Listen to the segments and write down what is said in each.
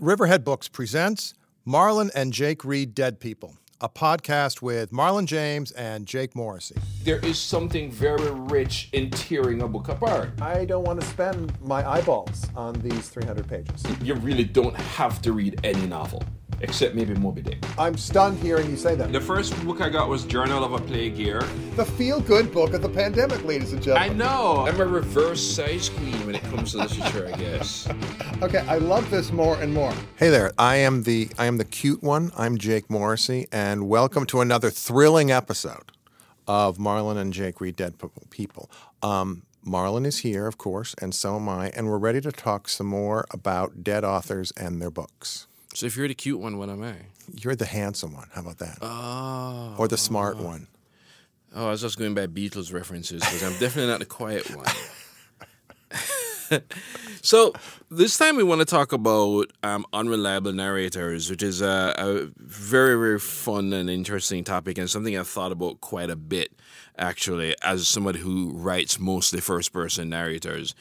Riverhead Books presents Marlon and Jake Read Dead People, a podcast with Marlon James and Jake Morrissey. There is something very rich in tearing a book apart. I don't want to spend my eyeballs on these 300 pages. You really don't have to read any novel, except maybe Moby Dick. I'm stunned hearing you say that. The first book I got was Journal of a Plague Year. The feel good book of the pandemic, ladies and gentlemen. I know. I'm a reverse size queen when it comes to literature, I guess. Okay, I love this more and more. Hey there, I am the I am the cute one. I'm Jake Morrissey, and welcome to another thrilling episode of Marlon and Jake Read Dead People. Um, Marlon is here, of course, and so am I, and we're ready to talk some more about dead authors and their books. So if you're the cute one, what am I? You're the handsome one. How about that? Oh, or the smart one. oh, I was just going by Beatles references because I'm definitely not the quiet one. so this time we want to talk about um, unreliable narrators, which is a, a very very fun and interesting topic and something I've thought about quite a bit actually as somebody who writes mostly first person narrators.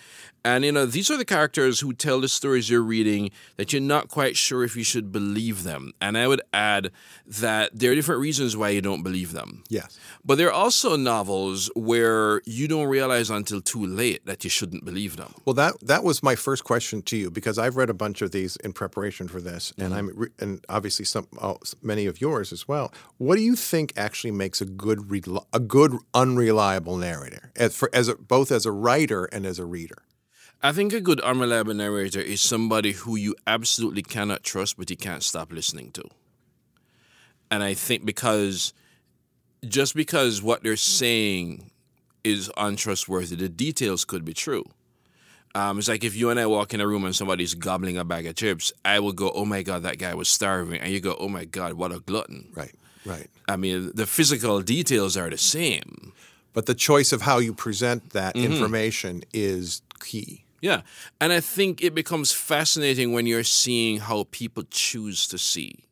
And you know, these are the characters who tell the stories you're reading that you're not quite sure if you should believe them. And I would add that there are different reasons why you don't believe them. Yes. But there are also novels where you don't realize until too late that you shouldn't believe them. Well, that that was my first question to you because I've read a bunch of these in preparation for this, and I'm mm-hmm. re- and obviously some oh, many of yours as well. What do you think actually makes a good rel- a good unreliable narrator as for as a, both as a writer and as a reader? I think a good unreliable narrator is somebody who you absolutely cannot trust, but you can't stop listening to. And I think because just because what they're saying is untrustworthy, the details could be true. Um, it's like if you and I walk in a room and somebody's gobbling a bag of chips, I will go, "Oh my god, that guy was starving," and you go, "Oh my god, what a glutton!" Right. Right. I mean, the physical details are the same. But the choice of how you present that mm-hmm. information is key. Yeah. And I think it becomes fascinating when you're seeing how people choose to see.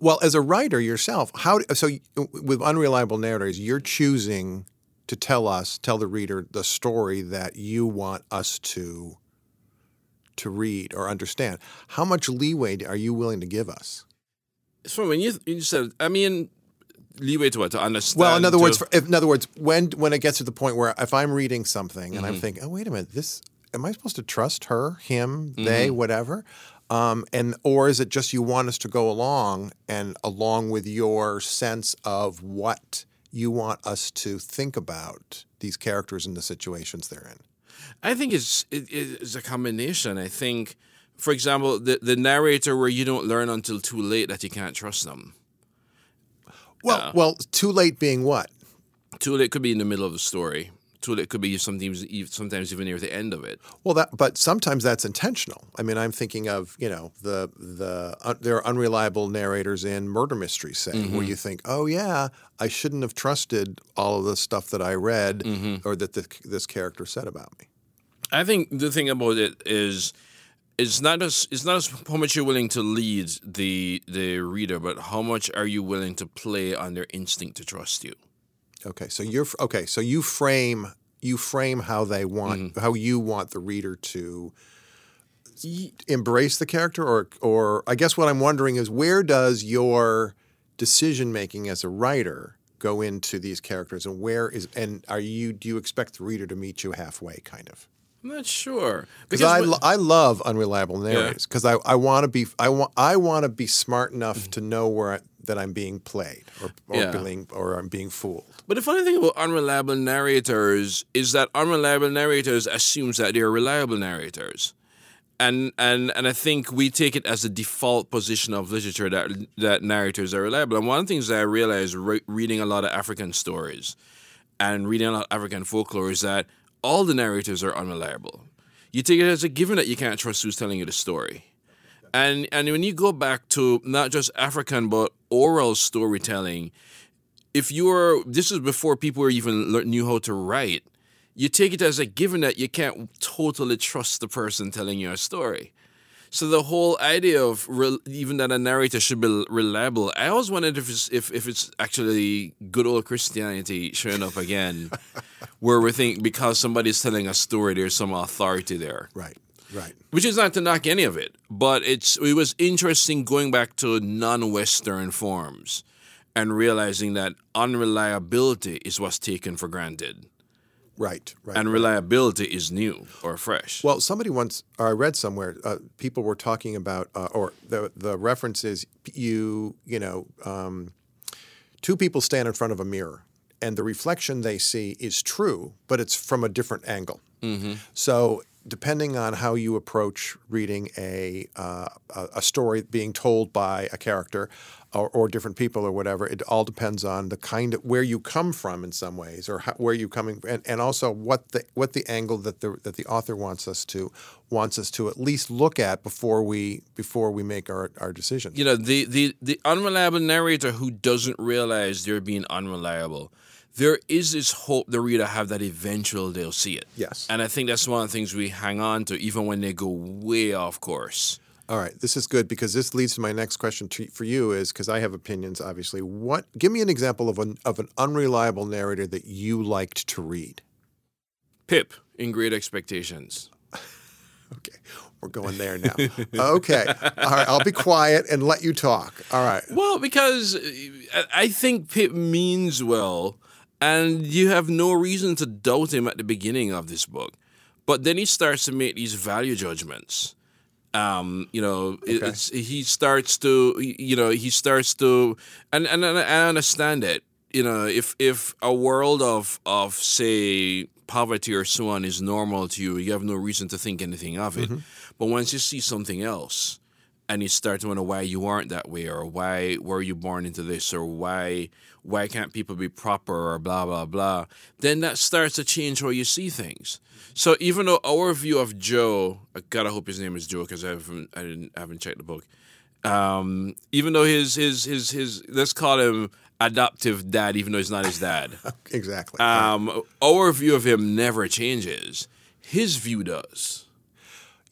Well, as a writer yourself, how so with unreliable narrators, you're choosing to tell us, tell the reader the story that you want us to to read or understand. How much leeway are you willing to give us? So when you, you said, I mean, leeway to what? To understand. Well, in other words, for, if, in other words, when when it gets to the point where if I'm reading something and I'm thinking, oh wait a minute, this am I supposed to trust her, him, they, whatever, um, and or is it just you want us to go along and along with your sense of what you want us to think about these characters and the situations they're in? I think it's it, it's a combination. I think, for example, the the narrator where you don't learn until too late that you can't trust them. Well, well, too late being what? Too late could be in the middle of the story. Too late could be sometimes sometimes even near the end of it. Well, that but sometimes that's intentional. I mean, I'm thinking of you know the the uh, there are unreliable narrators in murder mysteries, say, where you think, oh yeah, I shouldn't have trusted all of the stuff that I read or that the, this character said about me. I think the thing about it is it's not as it's not as how much you're willing to lead the the reader, but how much are you willing to play on their instinct to trust you. Okay, so you're okay. So you frame you frame how they want mm-hmm. how you want the reader to embrace the character, or or I guess what I'm wondering is where does your decision making as a writer go into these characters, and where is and are you do you expect the reader to meet you halfway, kind of? I'm not sure Because I, what- I love unreliable narrators because I, I want to be I want I want to be smart enough mm-hmm. to know where I, that I'm being played or or, Yeah. being, or I'm being fooled. But the funny thing about unreliable narrators is that unreliable narrators assumes that they're reliable narrators. And, and and I think we take it as a default position of literature that that narrators are reliable. And one of the things that I realized re- reading a lot of African stories and reading a lot of African folklore is that all the narrators are unreliable. You take it as a given that you can't trust who's telling you the story. And and when you go back to not just African but oral storytelling, if you're this is before people even knew how to write, you take it as a given that you can't totally trust the person telling you a story. So the whole idea of re- even that a narrator should be reliable, I always wondered if it's if, if it's actually good old Christianity showing up again, where we think because somebody's telling a story, there's some authority there. Right. Right. Which is not to knock any of it, but it's it was interesting going back to non-Western forms and realizing that unreliability is what's taken for granted, Right. Right. and reliability is new or fresh. Well, somebody once, or I read somewhere, uh, people were talking about, uh, or the the reference is you, you know, um, two people stand in front of a mirror, and the reflection they see is true, but it's from a different angle. So, depending on how you approach reading a uh, a a story being told by a character. Or, or different people or whatever. It all depends on the kind of where you come from in some ways, or how, where you coming, and, and also what the what the angle that the that the author wants us to wants us to at least look at before we before we make our, our decision. you know the, the the unreliable narrator who doesn't realize they're being unreliable there is this hope the reader have that eventually they'll see it Yes. and i think that's one of the things we hang on to even when they go way off course All right, this is good because this leads to my next question to, for you is because I have opinions. Obviously, what? Give me an example of an of an unreliable narrator that you liked to read. pip in great expectations Okay, we're going there now. okay, all right. I'll be quiet and let you talk. All right. well because uh, I think pip means well and you have no reason to doubt him at the beginning of this book but then he starts to make these value judgments um, you know, it- it's he starts to, you know, he starts to, and and, and I understand it. You know, if if a world of of say poverty or so on is normal to you, you have no reason to think anything of it. But once you see something else, and you start to wonder why you aren't that way, or why were you born into this, or why why can't people be proper, or blah blah blah, then that starts to change how you see things. So even though our view of Joe, I gotta hope his name is Joe because I haven't I didn't I haven't checked the book. Um, even though his his his his let's call him adoptive dad, even though he's not his dad. Exactly. Um, our view of him never changes. His view does.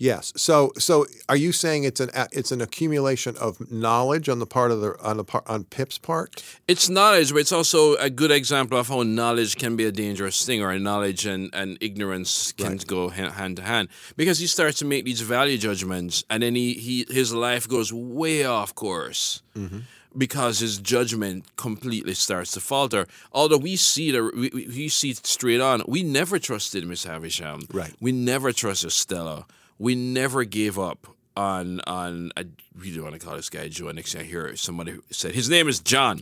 Yes. So, so are you saying it's an it's an accumulation of knowledge on the part of the on the part on Pip's part? It's knowledge, but it's also a good example of how knowledge can be a dangerous thing, or knowledge and, and ignorance can go hand, to hand. Because he starts to make these value judgments, and then he, he his life goes way off course mm-hmm. because his judgment completely starts to falter. Although we see the we- we see straight on, we never trusted Miss Havisham. Right. We never trusted Stella. We never gave up on on. I really want to call this guy Joe. Next thing I hear somebody said his name is John.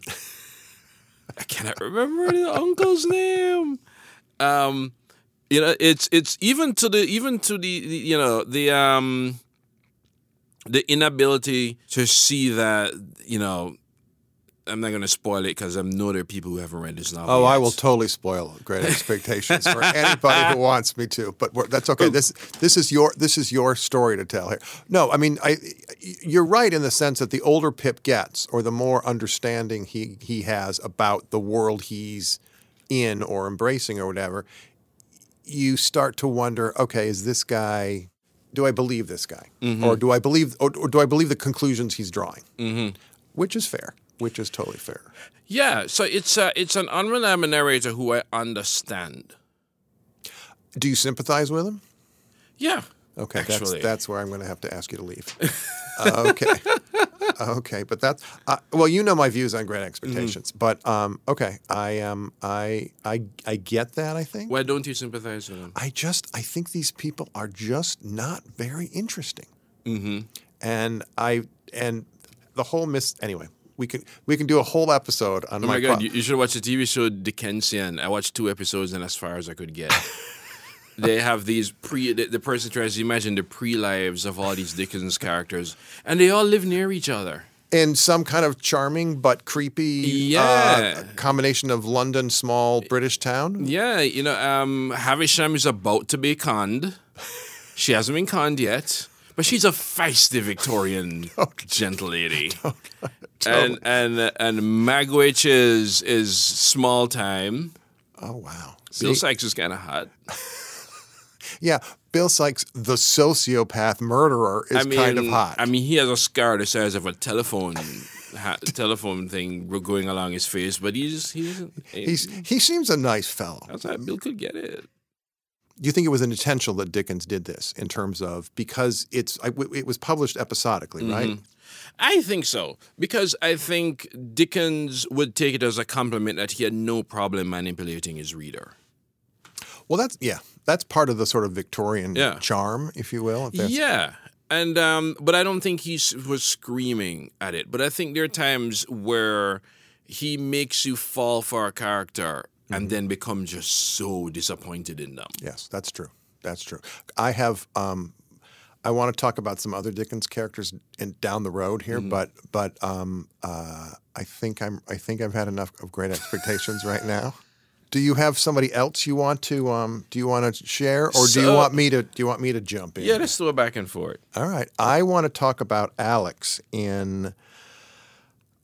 I cannot remember the uncle's name. Um, you know, it's it's even to the even to the, the you know the um the inability to see that you know. I'm not going to spoil it because I know there are people who haven't read this novel. Oh, I will totally spoil Great Expectations for anybody who wants me to. But we're, that's okay. This this is your this is your story to tell here. No, I mean, I you're right in the sense that the older Pip gets, or the more understanding he he has about the world he's in or embracing or whatever, you start to wonder, okay, is this guy? Do I believe this guy, or do I believe, or, or do I believe the conclusions he's drawing? Mm-hmm. Which is fair. Which is totally fair. Yeah, so it's a, it's an unreliable narrator who I understand. Do you sympathize with him? Yeah. Okay, Actually. that's that's where I'm going to have to ask you to leave. Uh, okay, okay, but that's uh, well, you know my views on Great Expectations, Mm-hmm. but um, okay, I um, I I I get that. I think Why don't you sympathize with him? I just I think these people are just not very interesting, mm-hmm. and I and the whole miss anyway. We can we can do a whole episode on Oh my, my god, pro- you, you should watch the TV show Dickensian. I watched two episodes and as far as I could get. they have these pre the, the person tries to imagine the pre lives of all these Dickens characters and they all live near each other. in some kind of charming but creepy Yeah. uh, combination of London small British town. Yeah, you know, um Havisham is about to be conned. She hasn't been conned yet. But she's a feisty Victorian gentle lady. And and and Magwitch is is small time. Oh wow. Bill Sikes is kind of hot. Yeah, Bill Sikes, the sociopath murderer, is I mean, kind of hot. I mean, he has a scar the size of a telephone, ha- telephone thing going along his face, but he's he doesn't. He's he seems a nice fellow. that's how Bill could get it. Do you think it was intentional that Dickens did this in terms of because it's it was published episodically, right? I think so because I think Dickens would take it as a compliment that he had no problem manipulating his reader. Well, that's yeah, that's part of the sort of Victorian Yeah. charm, if you will. if Yeah. And um, but I don't think he was screaming at it. But I think there are times where he makes you fall for a character and then become just so disappointed in them. Yes, that's true. That's true. I have. Um, I want to talk about some other Dickens characters in, down the road here, but but um, uh, I think I'm. I think I've had enough of great expectations right now. Do you have somebody else you want to? Um, do you want to share, or do you want me to? Do you want me to jump in? Yeah, let's do a back and forth. All right. I want to talk about Alex in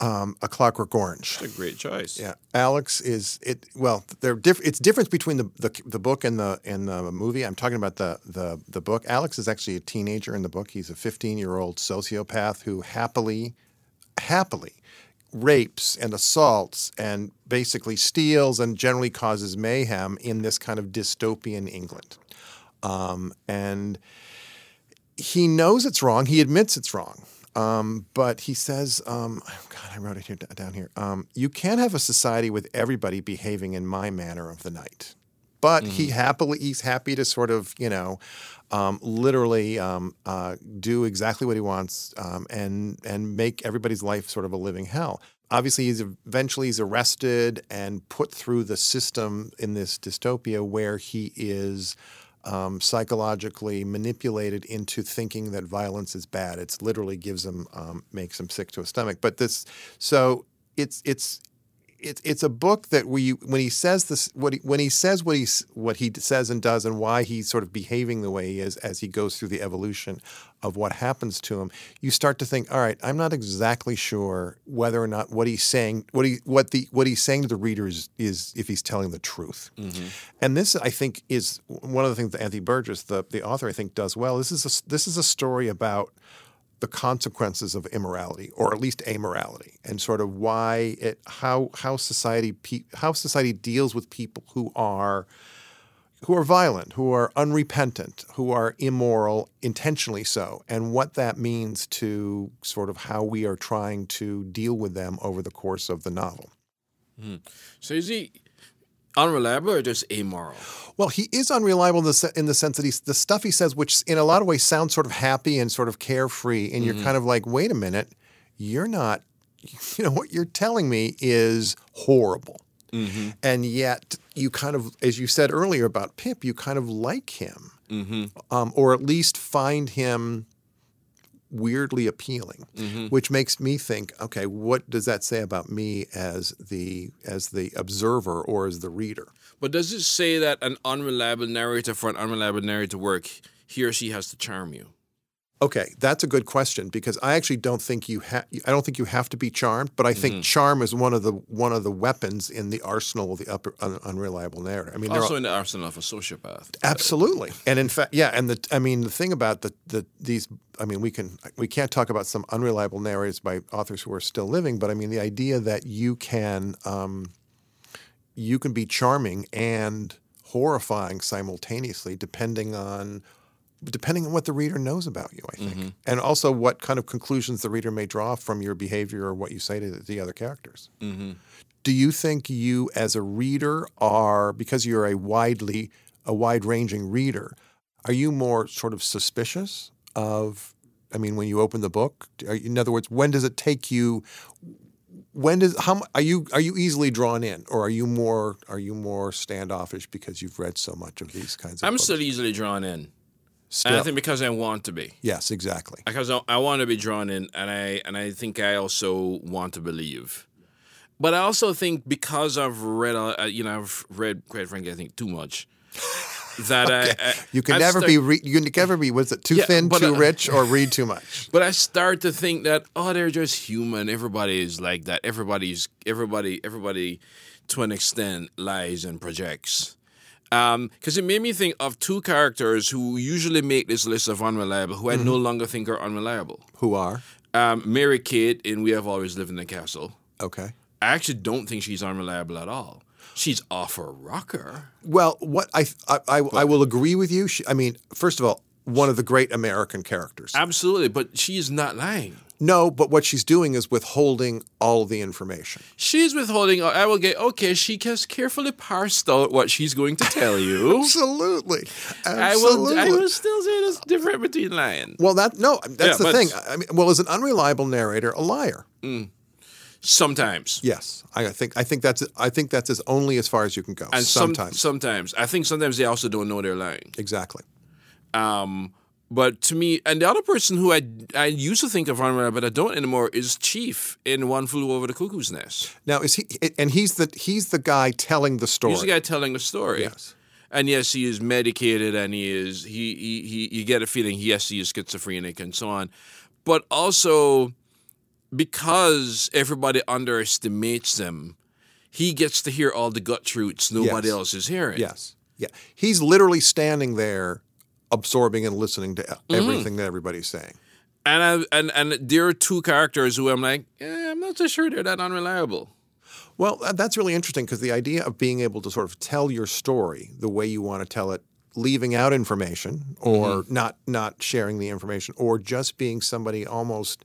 um, A Clockwork Orange. It's a great choice. Yeah, Alex is it. Well, they're diff- It's difference between the, the the book and the and the movie. I'm talking about the the the book. Alex is actually a teenager in the book. He's a 15 year old sociopath who happily, happily rapes and assaults and basically steals and generally causes mayhem in this kind of dystopian England. Um, and he knows it's wrong. He admits it's wrong. Um, but he says, um, oh God, I wrote it here down here. Um, you can't have a society with everybody behaving in my manner of the night. But he happily, he's happy to sort of, you know, um, literally um, uh, do exactly what he wants um, and and make everybody's life sort of a living hell. Obviously, he's eventually he's arrested and put through the system in this dystopia where he is um, psychologically manipulated into thinking that violence is bad. It's literally gives him um, makes them sick to his stomach. But this, so it's it's it's it's a book that we when he says this what he, when he says what he what he says and does and why he's sort of behaving the way he is as he goes through the evolution of what happens to him you start to think all right I'm not exactly sure whether or not what he's saying what he what the what he's saying to the readers is if he's telling the truth. Mm-hmm. And this I think is one of the things that Anthony Burgess the the author I think does well. This is a, this is a story about the consequences of immorality, or at least amorality, and sort of why it how how society pe- how society deals with people who are who are violent, who are unrepentant, who are immoral intentionally so, and what that means to sort of how we are trying to deal with them over the course of the novel. Hmm. So is he unreliable or just amoral? Well, he is unreliable in the, in the sense that he's the stuff he says, which in a lot of ways sounds sort of happy and sort of carefree, and you're mm-hmm. kind of like, wait a minute, you're not, you know, what you're telling me is horrible. Mm-hmm. And yet, you kind of, as you said earlier about Pip, you kind of like him, mm-hmm. um, or at least find him weirdly appealing, mm-hmm. which makes me think, okay, what does that say about me as the as the observer or as the reader? But does it say that an unreliable narrator for an unreliable narrator to work, he or she has to charm you? Okay, that's a good question because I actually don't think you ha- I don't think you have to be charmed, but I think charm is one of the one of the weapons in the arsenal of the upper, un- unreliable narrator. I mean, Also are, in the arsenal of a sociopath. absolutely, and in fact, yeah, and the I mean the thing about the the these I mean we can we can't talk about some unreliable narrators by authors who are still living, but I mean the idea that you can um, you can be charming and horrifying simultaneously, depending on depending on what the reader knows about you, I think, mm-hmm. and also what kind of conclusions the reader may draw from your behavior or what you say to the, the other characters. Mm-hmm. Do you think you, as a reader, are because you're a widely a wide-ranging reader, are you more sort of suspicious of? I mean, when you open the book, are, in other words, when does it take you? When does how are you are you easily drawn in, or are you more are you more standoffish because you've read so much of these kinds of? I'm books? still easily drawn in. Still. And I think because I want to be. yes, exactly. Because I, I want to be drawn in and I and I think I also want to believe. But I also think because I've read, uh, you know, I've read, quite frankly, I think too much. That I, I You can I've never start- be re- you can never be was it too Yeah, thin, too uh, rich, or read too much. But I start to think that oh, they're just human. Everybody is like that. Everybody's everybody everybody, to an extent, lies and projects. Because it made me think of two characters who usually make this list of unreliable, who I no longer think are unreliable. Who are Um, Merricat in We Have Always Lived in the Castle. okay? I actually don't think she's unreliable at all. She's off her rocker. Well, what I I, I, I will agree with you. She, I mean, first of all, one of the great American characters. Absolutely, but she is not lying. No, but what she's doing is withholding all the information. She's withholding. I will get okay. She has carefully parsed out what she's going to tell you. Absolutely. I will. I will still say there's different between lying. Well, that no, that's Yeah, the thing. I mean, well, is an unreliable narrator a liar? Sometimes. Yes, I think I think that's I think that's as only as far as you can go. And some- sometimes, sometimes. I think sometimes they also don't know they're lying. exactly. Um, but to me, and the other person who I I used to think of unreliable, but I don't anymore, is Chief in One Flew Over the Cuckoo's Nest. Now is he? And he's the he's the guy telling the story. He's the guy telling the story. Yes. And yes, he is medicated, and he is he he, he you get a feeling yes he is schizophrenic and so on, but also because everybody underestimates them, he gets to hear all the gut truths nobody Yes. else is hearing. Yes. Yeah. He's literally standing there, absorbing and listening to Mm-hmm. everything that everybody's saying. And I, and and there are two characters who I'm like, eh, I'm not so sure they're that unreliable. Well, that's really interesting because the idea of being able to sort of tell your story the way you want to tell it, leaving out information or not not sharing the information, or just being somebody almost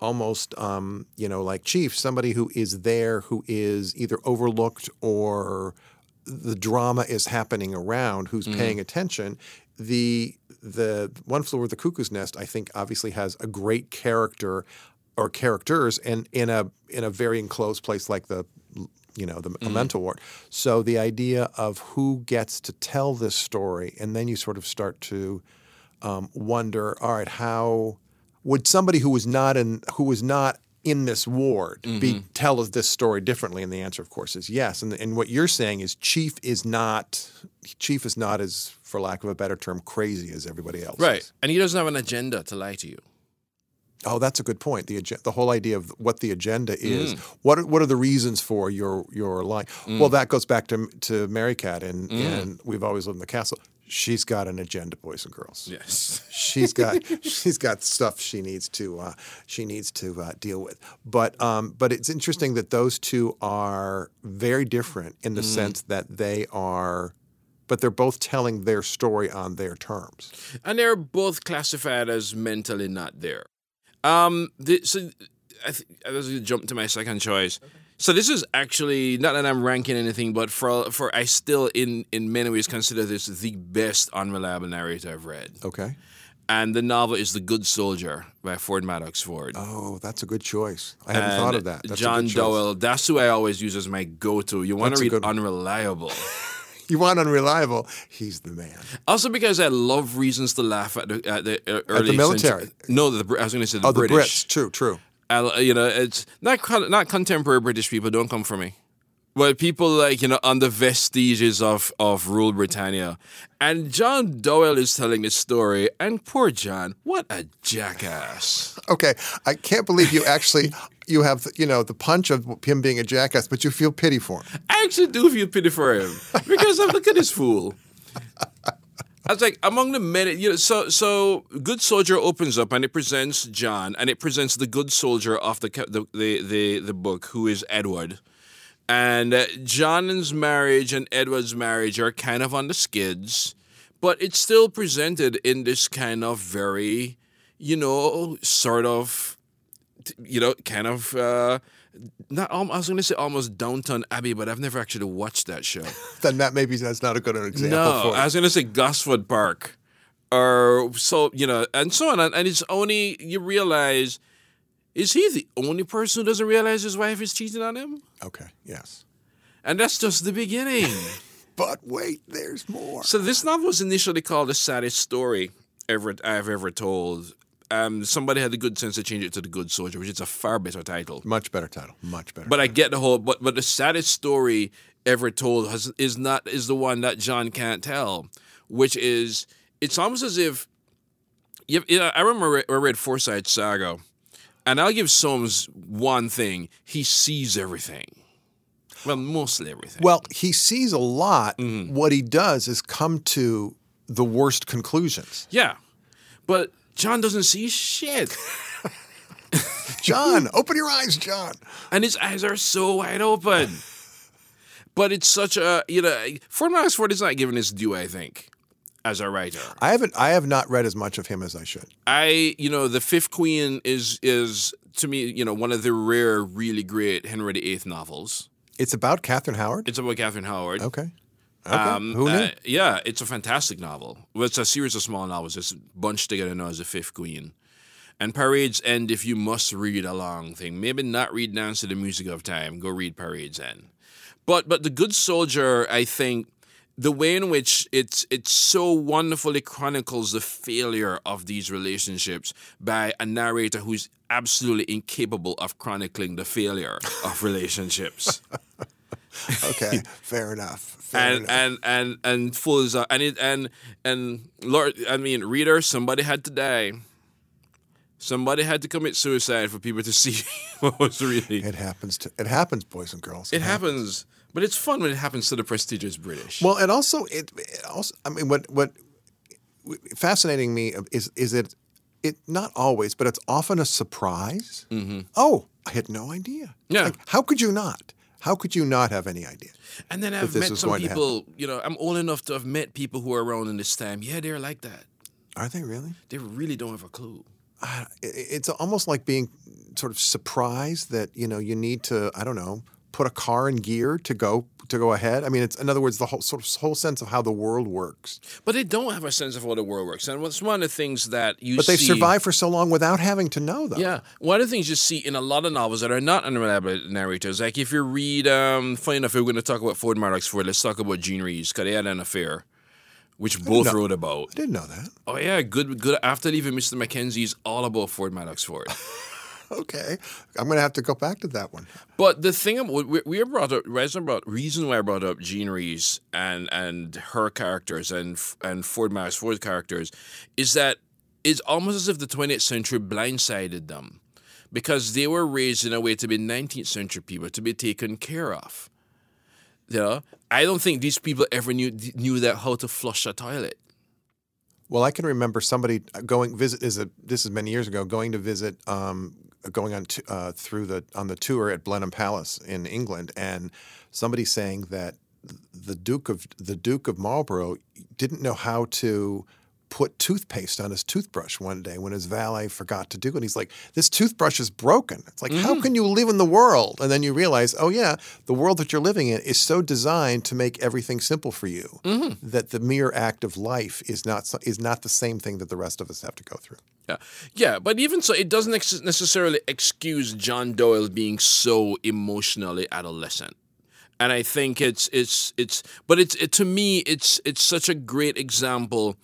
almost um, you know like chief, somebody who is there who is either overlooked or the drama is happening around who's paying attention. The the one flew over the cuckoo's nest, I think, obviously has a great character or characters, and in a in a very enclosed place like the you know the a mental ward. So the idea of who gets to tell this story, and then you sort of start to um, wonder, all right, how would somebody who was not in who was not in this ward be tell this story differently? And the answer, of course, is yes. And and what you're saying is Chief is not Chief is not as, for lack of a better term, crazy as everybody else. Right. is. And he doesn't have an agenda to lie to you. Oh, that's a good point. The the whole idea of what the agenda is. What are, what are the reasons for your your lie? Well, that goes back to to Merricat and and we've always lived in the castle. She's got an agenda, boys and girls. Yes. She's got she's got stuff she needs to uh, she needs to uh, deal with. But um, but it's interesting that those two are very different in the sense that they are, but they're both telling their story on their terms. and they're both classified as mentally not there. Um, the, so I, th- I was going to jump to my second choice. So this is actually not that I'm ranking anything, but for for I still in in many ways consider this the best unreliable narrator I've read. Okay. And the novel is The Good Soldier by Ford Madox Ford. Oh, that's a good choice. I hadn't And thought of that. That's John. Dowell. That's who I always use as my go-to. You want That's to read unreliable. You want unreliable? He's the man. Also, because I love reasons to laugh at the at the early military. century- No, the, I was going to say the Oh, the British. Brits. True, true. I, you know, it's not not contemporary British people. Don't come for me. But people like you know on the vestiges of of rule Britannia, and John Dowell is telling this story, and poor John, what a jackass! Okay, I can't believe you actually you have you know the punch of him being a jackass, but you feel pity for him. I actually do feel pity for him because I look at this fool. I was like, among the many, you know, so so Good Soldier opens up and it presents John and it presents the good soldier of the the the the, the book, who is Edward, and uh, John's marriage and Edward's marriage are kind of on the skids, but it's still presented in this kind of very, you know, sort of, you know, kind of. Uh, not, al- I was going to say almost Downton Abbey, but I've never actually watched that show. Then that maybe that's not a good example No, for. I was going to say Gosford Park, or so you know, and so on. And it's only you realize, is he the only person who doesn't realize his wife is cheating on him? okay, yes. And that's just the beginning. But wait, there's more. so this novel was initially called the saddest story ever I've ever told. Um, somebody had the good sense to change it to the Good Soldier, which is a far better title. Much better title. Much better. But I get the whole. But but the saddest story ever told has, is not is the one that John can't tell, which is it's almost as if. You you know, I remember I read Forsyte Saga, and I'll give Soames one thing: he sees everything. Well, mostly everything. well, he sees a lot. Mm-hmm. What he does is come to the worst conclusions. yeah, but John doesn't see shit, John, open your eyes, John. and his eyes are so wide open. but it's such a you know Ford Madox Ford is not given his due. I think as a writer. I haven't. I have not read as much of him as I should. I you know the Fifth Queen is is to me you know one of the rare really great Henry VIII novels. It's about Catherine Howard. It's about Catherine Howard. okay. Okay. Um, Who knew? uh, yeah, it's a fantastic novel. Well, it's a series of small novels. It's bunched together now as a Fifth Queen. And Parade's End, if you must read a long thing, maybe not read Dance to the Music of Time, go read Parade's End. But but The Good Soldier, I think, the way in which it's it so wonderfully chronicles the failure of these relationships by a narrator who's absolutely incapable of chronicling the failure of relationships. okay. Fair enough. Fair and enough. and and and full is and it and and Lord, I mean, reader, somebody had to die. Somebody had to commit suicide for people to see what was really. it happens to. It happens, boys and girls. It happens, but it's fun when it happens to the prestigious British. Well, and also it, it also I mean what what fascinating me is is it it not always, but it's often a surprise. Mm-hmm. Oh, I had no idea. Yeah. Like, how could you not? How could you not have any idea? and then I've met some people. You know, I'm old enough to have met people who are around in this time. Yeah, they're like that. Are they really? They really don't have a clue. It- It's almost like being sort of surprised that you know you need to I don't know put a car in gear to go to go ahead. I mean, it's in other words the whole sort of whole sense of how the world works. But they don't have a sense of how the world works, and what's one of the things that you But they've see, survived for so long without having to know them. Yeah, one of the things you see in a lot of novels that are not unreliable narrators, like if you read, um, funny enough, we're going to talk about Ford Madox Ford, let's talk about Jean Rhys, because they had an affair, which both know. wrote about. I didn't know that. Oh yeah, good, good. After leaving Mr. Mackenzie's all about Ford Madox Ford. Okay, I'm going to have to go back to that one. But the thing we, we brought up reason about reason why I brought up Jean Rhys and and her characters and and Ford Madox Ford's characters is that it's almost as if the 20th century blindsided them because they were raised in a way to be 19th century people to be taken care of. You know, I don't think these people ever knew knew that how to flush a toilet. Well, I can remember somebody going visit. Is a this is many years ago. Going to visit, um, going on to, uh, through the on the tour at Blenheim Palace in England, and somebody saying that the Duke of the Duke of Marlborough didn't know how to put toothpaste on his toothbrush one day when his valet forgot to do it. And He's like, "This toothbrush is broken." It's like, how mm. can you live in the world? And then you realize, oh yeah, the world that you're living in is so designed to make everything simple for you mm-hmm. that the mere act of life is not is not the same thing that the rest of us have to go through. Yeah, yeah, but even so, it doesn't ex- necessarily excuse John Dowell being so emotionally adolescent. And I think it's it's it's, but it's it, to me it's it's such a great example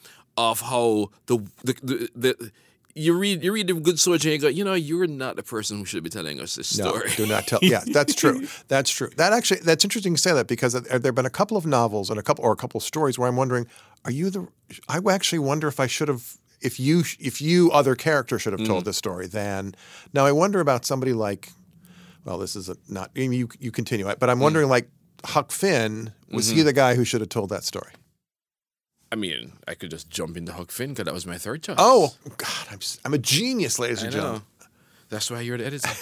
of how the the, the, the you read you read the Good Soldier and you go, you know, you're not the person who should be telling us this No, story. do not tell. Yeah, that's true. That's true. That actually, that's interesting to say that because there have been a couple of novels and a couple or a couple of stories where I'm wondering, are you the? I actually wonder if I should have, if you, if you other character should have Mm. told this story. Then now I wonder about somebody like, well, this is a, not. I mean, you you continue it, but I'm wondering Mm. like Huck Finn was Mm-hmm. he the guy who should have told that story? I mean, I could just jump into Huck Finn because that was my third choice. Oh God, I'm just, I'm a genius, ladies I and know. gentlemen. That's why you're the editor.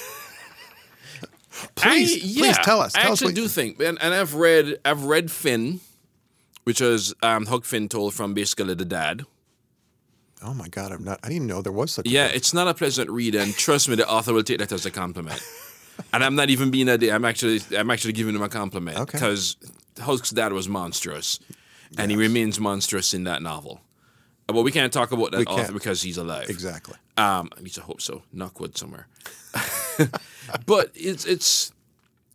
Please, I- please tell us. I Tell us actually what- do think, and, and I've read I've read Finn, which was um, Huck Finn told from basically the dad. Oh my God, I'm not. I didn't know there was such. a Yeah, it's not a pleasant read, and trust me, the author will take that as a compliment. and I'm not even being a. I'm actually I'm actually giving him a compliment Okay. because Huck's dad was monstrous, and he remains monstrous in that novel. Well, we can't talk about that author can't. because he's alive. exactly. Um, at least I hope so. Knock wood somewhere. but it's it's.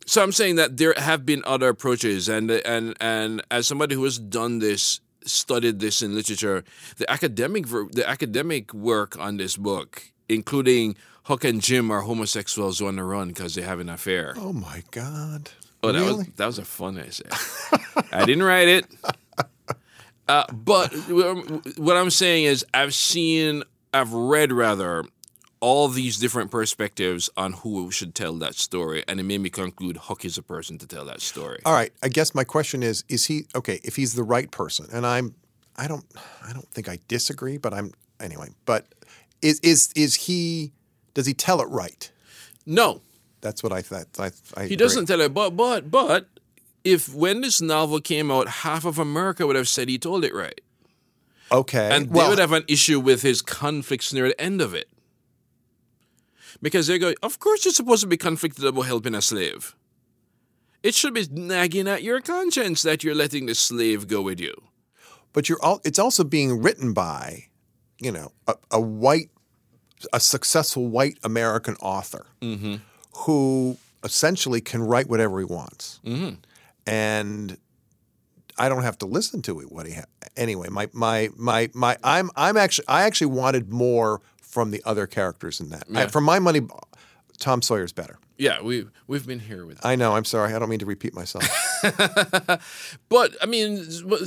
So I'm saying that there have been other approaches, and and and as somebody who has done this, studied this in literature, the academic ver- the academic work on this book, including Huck and Jim are homosexuals on the run because they have an affair. Oh my God. Oh, that really? was that was a fun essay. I didn't write it. Uh, but what I'm saying is, I've seen, I've read rather, all these different perspectives on who should tell that story, and it made me conclude Huck is a person to tell that story. All right. I guess my question is: Is he okay? If he's the right person, and I'm, I don't, I don't think I disagree, but I'm anyway. But is is is he? Does he tell it right? No, That's what I thought. I, I he doesn't tell it, but but but if when this novel came out, half of America would have said he told it right. Okay. And they well, would have an issue with his conflicts near the end of it. Because they go, of course you're supposed to be conflicted about helping a slave. It should be nagging at your conscience that you're letting the slave go with you. but you're all, it's also being written by, you know, a, a white, a successful white American author Mm-hmm. who essentially can write whatever he wants, Mm-hmm. And I don't have to listen to it. What he ha- anyway, my my my my I'm I'm actually I actually wanted more from the other characters in that. I, for my money, Tom Sawyer's better. Yeah, we we've been here with I know. I'm sorry. I don't mean to repeat myself. But I mean, but,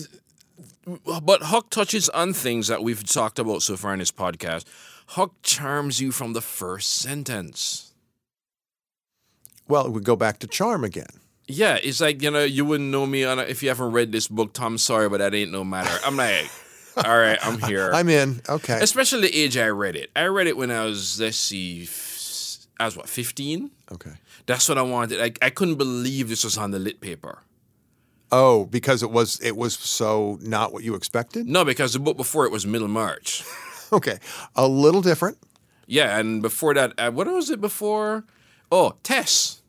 but Huck touches on things that we've talked about so far in this podcast. Huck charms you from the first sentence. well, we go back to charm again. Yeah, it's like you know you wouldn't know me on a, if you haven't read this book. Tom Sawyer, but that ain't no matter. I'm like, all right, I'm here. I'm in. Okay. Especially the age I read it. I read it when I was let's see, I was what 15. Okay. That's what I wanted. I, I couldn't believe this was on the lit paper. Oh, because it was it was so not what you expected. No, because the book before it was Middlemarch. Okay, a little different. Yeah, and before that, uh, what was it before? Oh, Tess.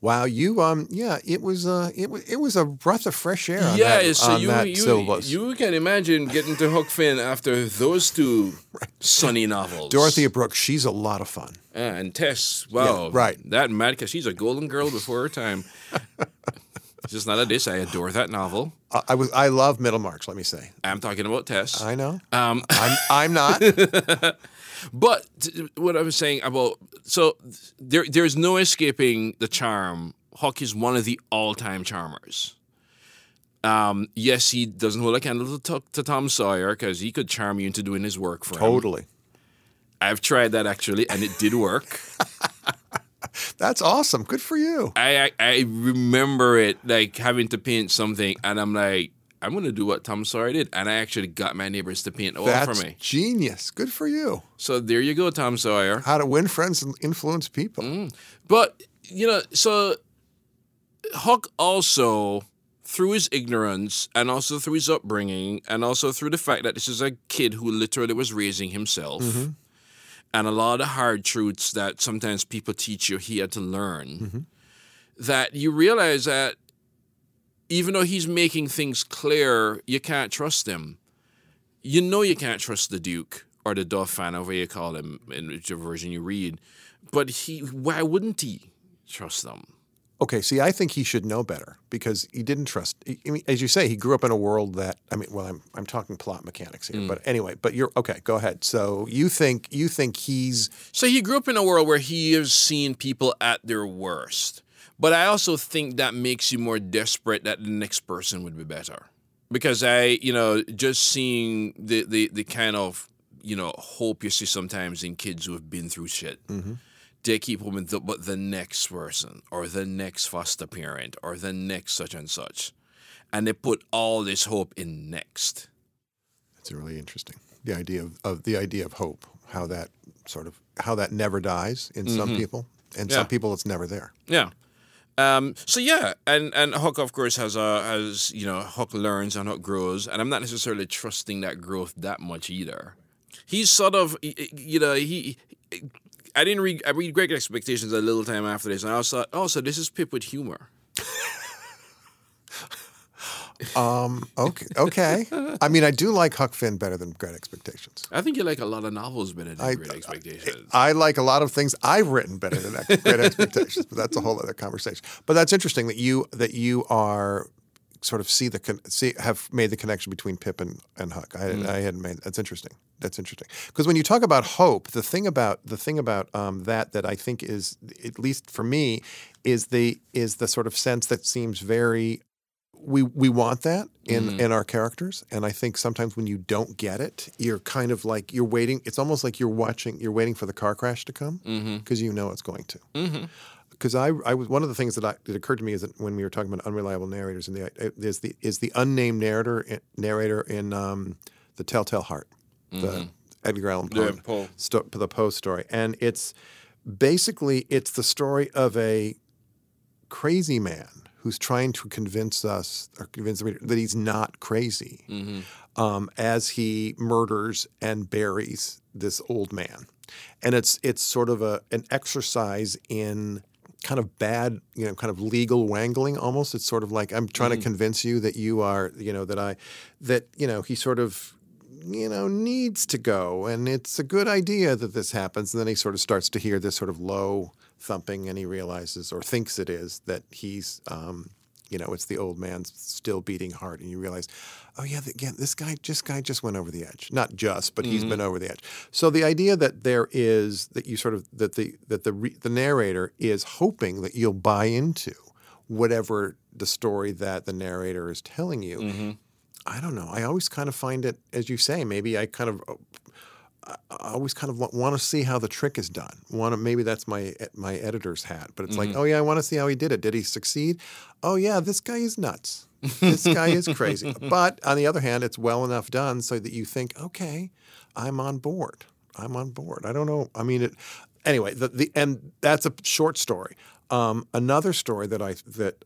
Wow, you um yeah, it was uh it was it was a breath of fresh air. Yeah, that, so you you, you can imagine getting to Huck Finn after those two sunny novels. Dorothea Brooks, she's a lot of fun. Uh, and Tess, wow, right. That mad because she's a golden girl before her time. Just not a diss. I adore that novel. I, I was I love Middlemarch. Let me say, I'm talking about Tess. I know. Um, I'm I'm not. But what I was saying about so there there's no escaping the charm. Huck is one of the all time charmers. Um, yes, he doesn't hold a candle to, to Tom Sawyer because he could charm you into doing his work for him. totally. I've tried that actually, and it did work. That's awesome. Good for you. I, I I remember it like having to paint something, and I'm like, I'm gonna do what Tom Sawyer did, and I actually got my neighbors to paint the wall That's for me. genius. Good for you. So there you go, Tom Sawyer. How to win friends and influence people. Mm. But you know, so Huck also, through his ignorance and also through his upbringing, and also through the fact that this is a kid who literally was raising himself, and a lot of the hard truths that sometimes people teach you, he had to learn. That you realize that even though he's making things clear, you can't trust him. You know you can't trust the Duke or the Dauphin, however you call him in whichever version you read. But he, why wouldn't he trust them? Okay, see, I think he should know better because he didn't trust. I mean, as you say, he grew up in a world that I mean, well, I'm I'm talking plot mechanics here, hmm. but anyway, but you're okay. Go ahead. So you think you think he's So he grew up in a world where he has seen people at their worst. But I also think that makes you more desperate that the next person would be better. Because I, you know, just seeing the the, the kind of, you know, hope you see sometimes in kids who have been through shit. Mm-hmm. They keep hoping, the, but the next person, or the next foster parent, or the next such and such. And they put all this hope in next. It's really interesting. The idea of, of the idea of hope, how that sort of how that never dies in some mm-hmm. people, and Yeah. some people it's never there. Yeah. Um, so yeah, and and Huck of course has a has you know Huck learns and Huck grows, and I'm not necessarily trusting that growth that much either. He's sort of you know he. I didn't read. I read Great Expectations a little time after this, and I was thought, oh, so this is Pip with humor. Um, okay, okay. I mean, I do like Huck Finn better than Great Expectations. I think you like a lot of novels better than I- Great uh, Expectations. I like a lot of things I've written better than Great Expectations, but that's a whole other conversation. But that's interesting that you that you are sort of see the con- see have made the connection between Pip and, and Huck. I, mm. I hadn't made that's interesting. That's interesting because when you talk about hope, the thing about the thing about um, that that I think is at least for me is the is the sort of sense that seems very we we want that in mm-hmm. in our characters and i think sometimes when you don't get it you're kind of like you're waiting it's almost like you're watching you're waiting for the car crash to come mm-hmm. because you know it's going to. Mm-hmm. Because I, I was one of the things that I, that occurred to me is that when we were talking about unreliable narrators and the uh, is the is the unnamed narrator uh, narrator in um, the Telltale Heart, the Edgar Allan Poe, Yeah, Poe. sto- the Poe story, and it's basically it's the story of a crazy man who's trying to convince us or convince the reader that he's not crazy um, as he murders and buries this old man. And it's it's sort of a an exercise in kind of bad, you know, kind of legal wangling almost. It's sort of like I'm trying to convince you that you are, you know, that I that, you know, he sort of you know, needs to go, and it's a good idea that this happens. And then he sort of starts to hear this sort of low thumping, and he realizes, or thinks it is, that he's, um, you know, it's the old man's still beating heart, and you realize, oh yeah, again, this guy, this guy just went over the edge. Not just, but he's been over the edge. So the idea that there is that you sort of that the that the re, the narrator is hoping that you'll buy into whatever the story that the narrator is telling you. I don't know. I always kind of find it, as you say, maybe I kind of, I always kind of want, to see how the trick is done. Want to, maybe that's my my editor's hat, but it's like, oh yeah, I want to see how he did it. Did he succeed? Oh yeah, this guy is nuts. This guy is crazy. But on the other hand, it's well enough done so that you think, okay, I'm on board. I'm on board. I don't know. I mean, it. Anyway, the, the and that's a short story. Um, another story that I that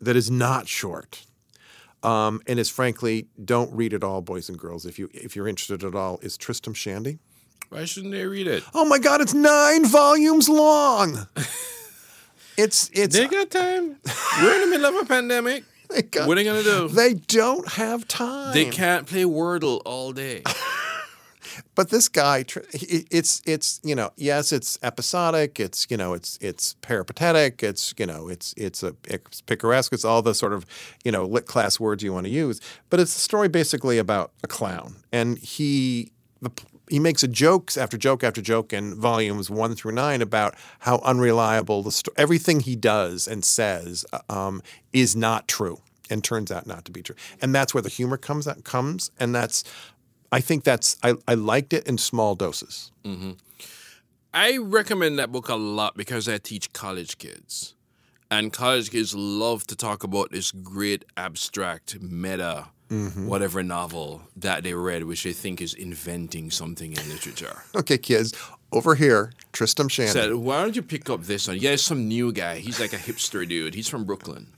that is not short um, and is frankly don't read it all, boys and girls. If you if you're interested at all, is Tristram Shandy. Why shouldn't they read it? Oh my God, it's nine volumes long. it's it's They got time. We're in the middle of a pandemic. they got- What are they gonna do? They don't have time. They can't play Wordle all day. But this guy, it's it's you know yes, it's episodic. It's you know it's it's peripatetic. It's you know it's it's a it's picaresque. It's all the sort of you know lit class words you want to use. But it's a story basically about a clown, and he the, he makes a jokes after joke after joke in volumes one through nine about how unreliable the sto- everything he does and says uh, um, is not true and turns out not to be true. And that's where the humor comes out, comes, and that's I think that's I, I liked it in small doses. Mm-hmm. I recommend that book a lot because I teach college kids. And college kids love to talk about this great abstract meta mm-hmm. whatever novel that they read, which they think is inventing something in literature. Okay, kids, over here, Tristram Shandy. Said, why don't you pick up this one? Yeah, it's some new guy. He's like a hipster dude. He's from Brooklyn.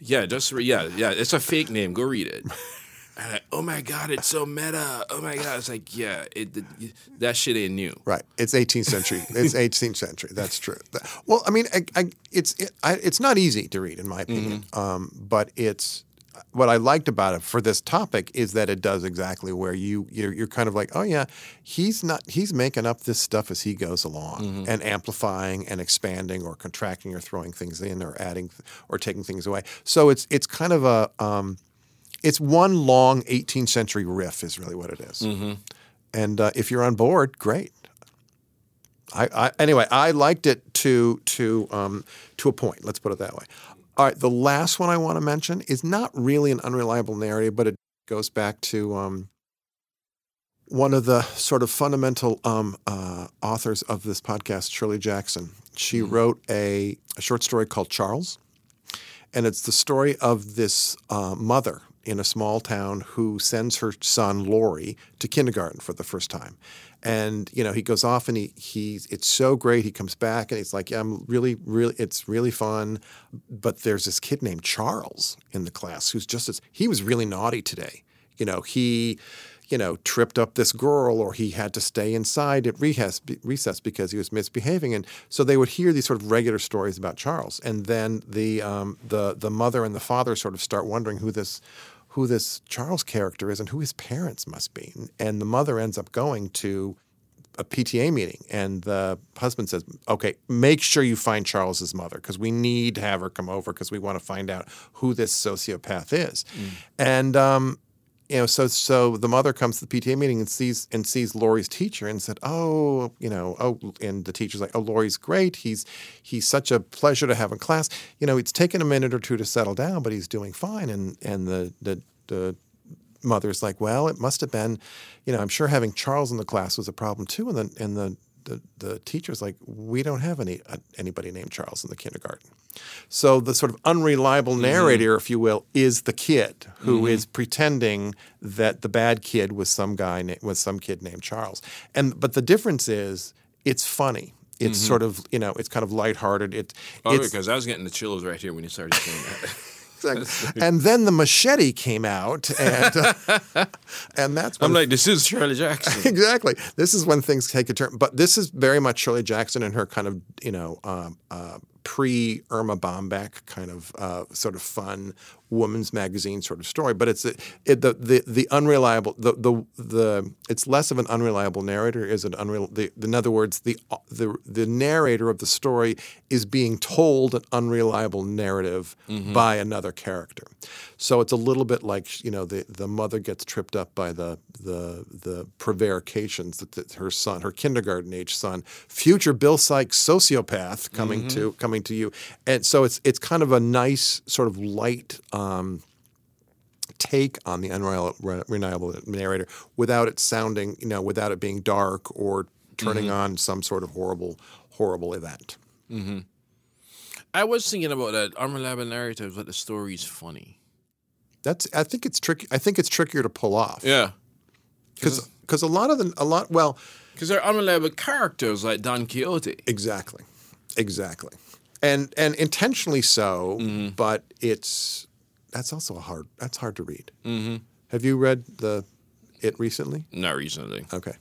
Yeah, just re- yeah, yeah. It's a fake name. Go read it. And I, oh my god, it's so meta. Oh my god, it's like yeah, it, that shit ain't new. Right, it's 18th century. It's 18th century. That's true. Well, I mean, I, I, it's it, I, it's not easy to read, in my opinion. Um, but it's what I liked about it for this topic is that it does exactly where you you're, you're kind of like, oh yeah, he's not he's making up this stuff as he goes along and amplifying and expanding or contracting or throwing things in or adding or taking things away. So it's it's kind of a um, it's one long 18th century riff is really what it is. And uh, if you're on board, great. I, I anyway, I liked it to to um, to a point. Let's put it that way. All right, the last one I want to mention is not really an unreliable narrative, but it goes back to um, one of the sort of fundamental um, uh, authors of this podcast, Shirley Jackson. She wrote a, a short story called Charles, and it's the story of this uh, mother in a small town who sends her son Lori to kindergarten for the first time. And you know he goes off and he he's it's so great. He comes back and he's like, yeah, I'm really really it's really fun. But there's this kid named Charles in the class who's just as he was really naughty today. You know he you know, tripped up this girl or he had to stay inside at recess because he was misbehaving. And so they would hear these sort of regular stories about Charles. And then the, um, the, the mother and the father sort of start wondering who this, who this Charles character is and who his parents must be. And the mother ends up going to a PTA meeting, and the husband says, "Okay, make sure you find Charles's mother because we need to have her come over because we want to find out who this sociopath is." And um, you know, so so the mother comes to the PTA meeting and sees and sees Lori's teacher and said, "Oh, you know, oh," and the teacher's like, "Oh, Lori's great. He's he's such a pleasure to have in class. You know, it's taken a minute or two to settle down, but he's doing fine." And and the the the mother's like, "Well, it must have been, you know, I'm sure having Charles in the class was a problem too." And then and the the, the teacher's like, "We don't have any uh, anybody named Charles in the kindergarten." So the sort of unreliable mm-hmm. narrator, if you will, is the kid who mm-hmm. is pretending that the bad kid was some guy na- was some kid named Charles. And but the difference is it's funny. It's mm-hmm. sort of you know it's kind of lighthearted. It Oh, it's because I was getting the chills right here when you started saying that. Exactly. and then the machete came out, and uh, and that's when I'm like, this is Shirley Jackson. exactly. This is when things take a turn. But this is very much Shirley Jackson and her kind of you know um, uh, pre Erma Bombeck kind of uh, sort of fun woman's magazine sort of story. But it's it, the the the unreliable the the the it's less of an unreliable narrator is an unreal. The, in other words, the the the narrator of the story is being told an unreliable narrative mm-hmm. by another character. So it's a little bit like you know the the mother gets tripped up by the the the prevarications that, that her son, her kindergarten age son, future Bill Sikes sociopath coming mm-hmm. to coming to you, and so it's it's kind of a nice sort of light. Um, take on the unreliable narrator without it sounding, you know, without it being dark or turning mm-hmm. on some sort of horrible, horrible event. Mm-hmm. I was thinking about that unreliable narrative, but the story is funny. That's I think it's tricky. I think it's trickier to pull off Yeah. because because a lot of the a lot well Because they're unreliable characters like Don Quixote. exactly exactly and and intentionally so mm-hmm. but it's that's also a hard that's hard to read. Mm-hmm. Have you read the it recently? Not recently. Okay.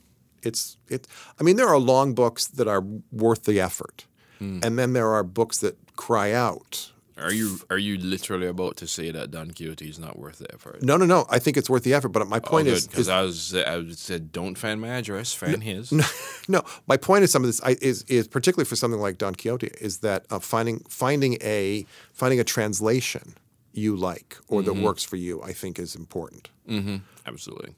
It's it. I mean, there are long books that are worth the effort, and then there are books that cry out. Are you are you literally about to say that Don Quixote is not worth the effort? No, no, no. I think it's worth the effort. But my point is, because I was I said don't fan my address, fan his. no. My point is some of this I, is is particularly for something like Don Quixote is that uh, finding finding a finding a translation you like or that mm-hmm. works for you. I think is important. Mm-hmm. Absolutely.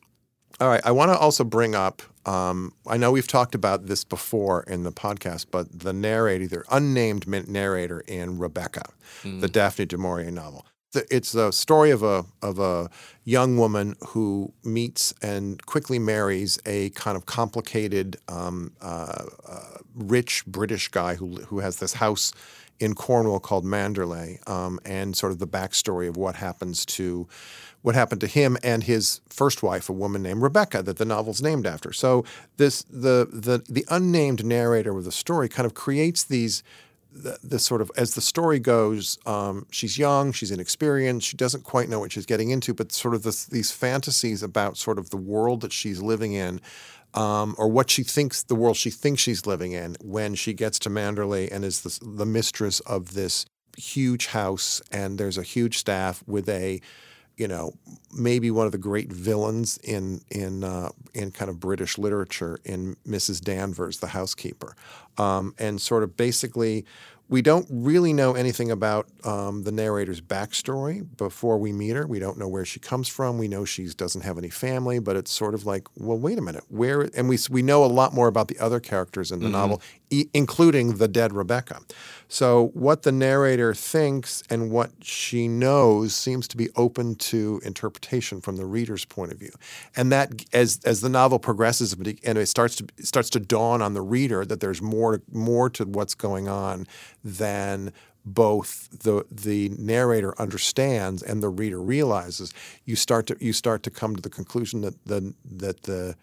All right. I want to also bring up. Um, I know we've talked about this before in the podcast, but the narrator, the unnamed narrator in Rebecca, the mm. Daphne du Maurier novel. The- It's a story of a of a young woman who meets and quickly marries a kind of complicated, um, uh, uh, rich British guy who who has this house in Cornwall called Manderley, um, and sort of the backstory of what happens to what happened to him and his first wife, a woman named Rebecca, that the novel's named after. So this the the the unnamed narrator of the story kind of creates these. The, sort of as the story goes, um, she's young, she's inexperienced, she doesn't quite know what she's getting into, but sort of these fantasies about sort of the world that she's living in, um, or what she thinks the world she thinks she's living in when she gets to Manderley and is the, the mistress of this huge house, and there's a huge staff with a you know, maybe one of the great villains in in uh, in kind of British literature in Mrs. Danvers, the housekeeper, um, and sort of basically. We don't really know anything about um, the narrator's backstory before we meet her. We don't know where she comes from. We know she doesn't have any family, but it's sort of like, well, wait a minute, where? And we we know a lot more about the other characters in the novel, e- including the dead Rebecca. So what the narrator thinks and what she knows seems to be open to interpretation from the reader's point of view, and that as as the novel progresses and it starts to starts to dawn on the reader that there's more more to what's going on than both the the narrator understands and the reader realizes. You start to you start to come to the conclusion that the that the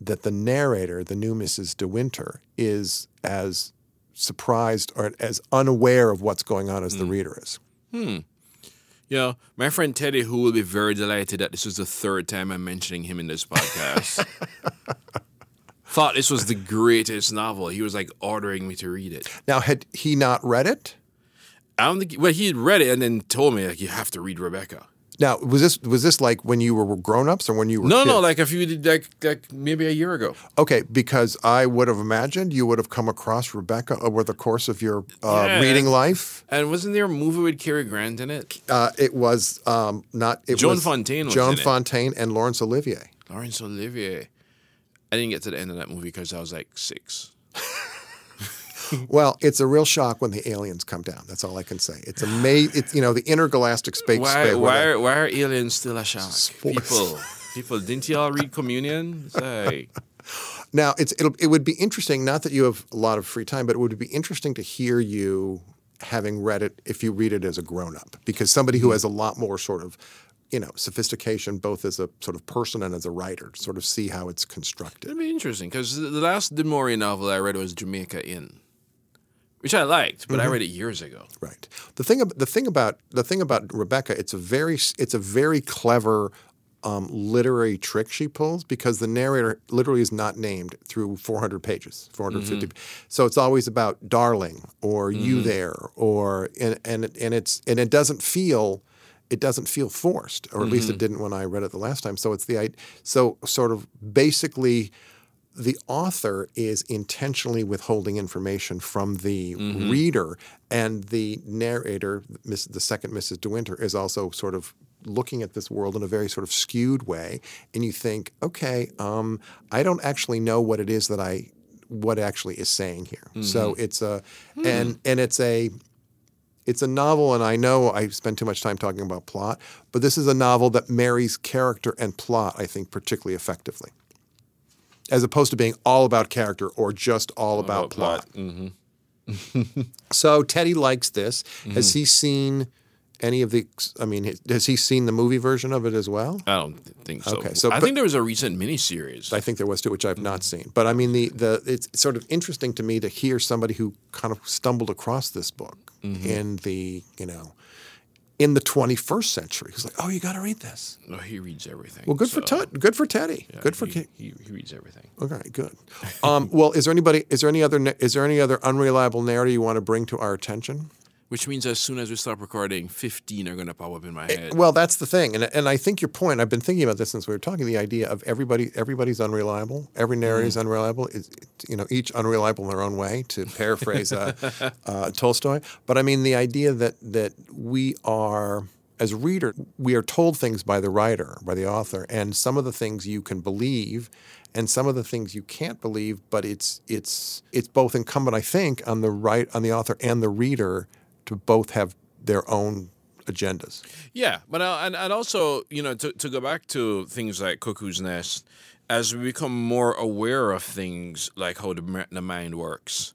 that the narrator, the new Mrs. De Winter, is as surprised or as unaware of what's going on as the hmm. reader is. Hmm. You know, my friend Teddy, who will be very delighted that this is the third time I'm mentioning him in this podcast, thought this was the greatest novel. He was like ordering me to read it. Now, had he not read it? I don't think. Well, he had read it and then told me like you have to read Rebecca. Now, was this was this like when you were grown ups or when you were No, no, like a few like like maybe a year ago. Okay, because I would have imagined you would have come across Rebecca over the course of your uh, Yeah. reading life. And wasn't there a movie with Cary Grant in it? Uh, it was um, not. It Joan was Fontaine was Joan. Fontaine and Laurence Olivier. Laurence Olivier. I didn't get to the end of that movie because I was like six. Well, it's a real shock when the aliens come down. That's all I can say. It's amazing. It's you know the intergalactic space. Why, space why, are, why are aliens still a shock? Sports. People, people, didn't y'all read Communion? It's like, Now, it's it'll, it would be interesting. Not that you have a lot of free time, but it would be interesting to hear you having read it if you read it as a grown up, because somebody who mm-hmm. has a lot more sort of you know sophistication both as a sort of person and as a writer to sort of see how it's constructed. It'd be interesting because the last Maurier novel I read was Jamaica Inn, which I liked, but I mm-hmm. read it years ago. Right. The thing the thing about the thing about Rebecca, it's a very it's a very clever um, literary trick she pulls because the narrator literally is not named through 400 pages, 450. Mm-hmm. So it's always about darling or you mm-hmm. there or and and and it's and it doesn't feel it doesn't feel forced, or at least it didn't when I read it the last time. So it's the so sort of basically the author is intentionally withholding information from the mm-hmm. reader, and the narrator, Miss, the second Mrs. De Winter, is also sort of looking at this world in a very sort of skewed way. And you think, okay, um, I don't actually know what it is that I what actually is saying here. Mm-hmm. So it's a hmm. and and it's a it's a novel, and I know I spend too much time talking about plot, but this is a novel that marries character and plot, I think, particularly effectively, as opposed to being all about character or just all about, plot. Mm-hmm. so Teddy likes this. Has mm. he seen any of the? I mean, has he seen the movie version of it as well? I don't think so. Okay, so I but- think there was a recent miniseries. I think there was too, which I've not mm. seen. But I mean, the the it's sort of interesting to me to hear somebody who kind of stumbled across this book mm-hmm. in the you know in the 21st century. He's like, oh, you got to read this. no, he reads everything. Well, good for so, Ted. Good for Teddy. yeah, good for. he, he, he reads everything. Okay, good. Um, well, is there anybody? Is there any other? Is there any other unreliable narrative you want to bring to our attention? Which means as soon as we stop recording, fifteen are going to pop up in my head. Well, that's the thing, and and I think your point. I've been thinking about this since we were talking. The idea of everybody, everybody's unreliable. Every narrative is unreliable. Is you know each unreliable in their own way, to paraphrase uh, uh, Tolstoy. But I mean the idea that that we are. As reader, we are told things by the writer, by the author, and some of the things you can believe, and some of the things you can't believe. But it's it's it's both incumbent, I think, on the right on the author and the reader to both have their own agendas. Yeah, but uh, and and also you know to to go back to things like Cuckoo's Nest, as we become more aware of things like how the the mind works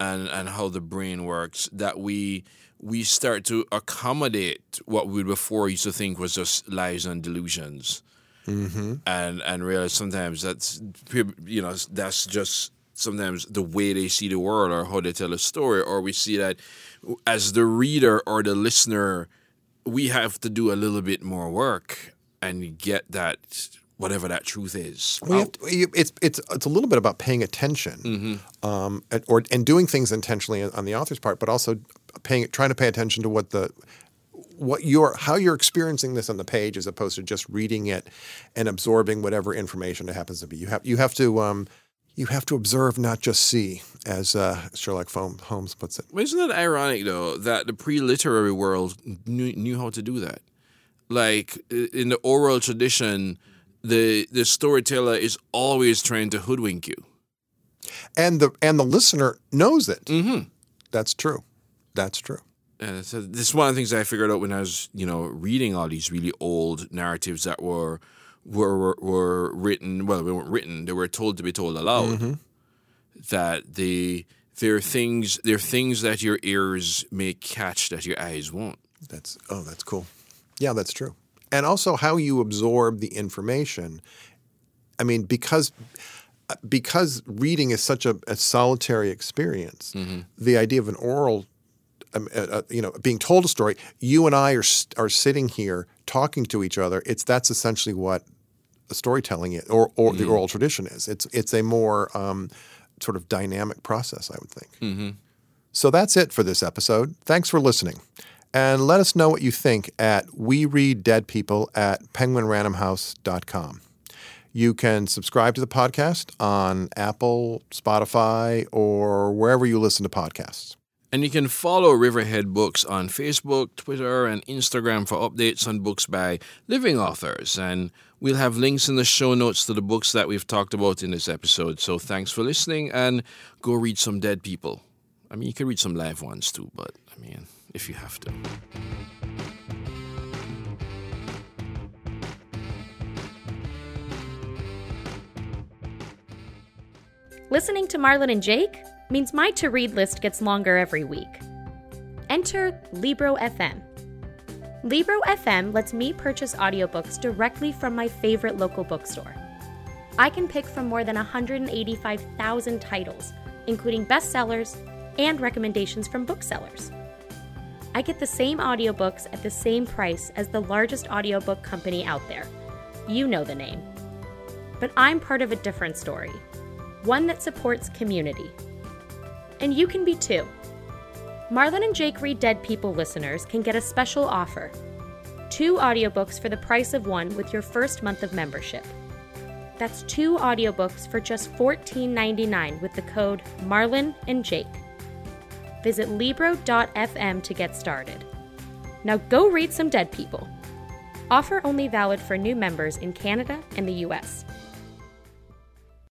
and and how the brain works, that we we start to accommodate what we before used to think was just lies and delusions, mm-hmm. and and realize sometimes that's you know that's just sometimes the way they see the world or how they tell a story, or we see that as the reader or the listener we have to do a little bit more work and get that whatever that truth is. To, it's it's it's a little bit about paying attention, um, and, or and doing things intentionally on the author's part, but also paying trying to pay attention to what the what you're how you're experiencing this on the page as opposed to just reading it and absorbing whatever information it happens to be. You have you have to um, you have to observe, not just see, as uh, Sherlock Holmes puts it. Isn't that ironic though that the pre-literary world knew, knew how to do that? Like in the oral tradition, the the storyteller is always trying to hoodwink you. And the and the listener knows it. Mm-hmm. That's true. That's true. And so this is one of the things I figured out when I was, you know, reading all these really old narratives that were were were written. Well, they weren't written; they were told to be told aloud. That the there are things there are things that your ears may catch that your eyes won't. That's oh, that's cool. Yeah, that's true. And also how you absorb the information. I mean, because because reading is such a, a solitary experience, the idea of an oral, um, uh, uh, you know, being told a story. You and I are are sitting here talking to each other. It's that's essentially what storytelling is, or or the oral tradition is. It's it's a more um, sort of dynamic process, I would think. So that's it for this episode. Thanks for listening. And let us know what you think at We Read Dead People at penguinrandomhouse.com. You can subscribe to the podcast on Apple, Spotify, or wherever you listen to podcasts. And you can follow Riverhead Books on Facebook, Twitter, and Instagram for updates on books by living authors. And we'll have links in the show notes to the books that we've talked about in this episode. So thanks for listening and go read some dead people. I mean, you can read some live ones too, but I mean, if you have to. Listening to Marlon and Jake means my to read list gets longer every week. Enter Libro FM. Libro FM lets me purchase audiobooks directly from my favorite local bookstore. I can pick from more than 185,000 titles, including bestsellers and recommendations from booksellers. I get the same audiobooks at the same price as the largest audiobook company out there. You know the name. But I'm part of a different story, one that supports community. And you can be too. Marlon and Jake Read Dead People listeners can get a special offer two audiobooks for the price of one with your first month of membership. That's two audiobooks for just $14.99 with the code Marlon and Jake. Visit Libro.fm to get started. Now go read some dead people. Offer only valid for new members in Canada and the US.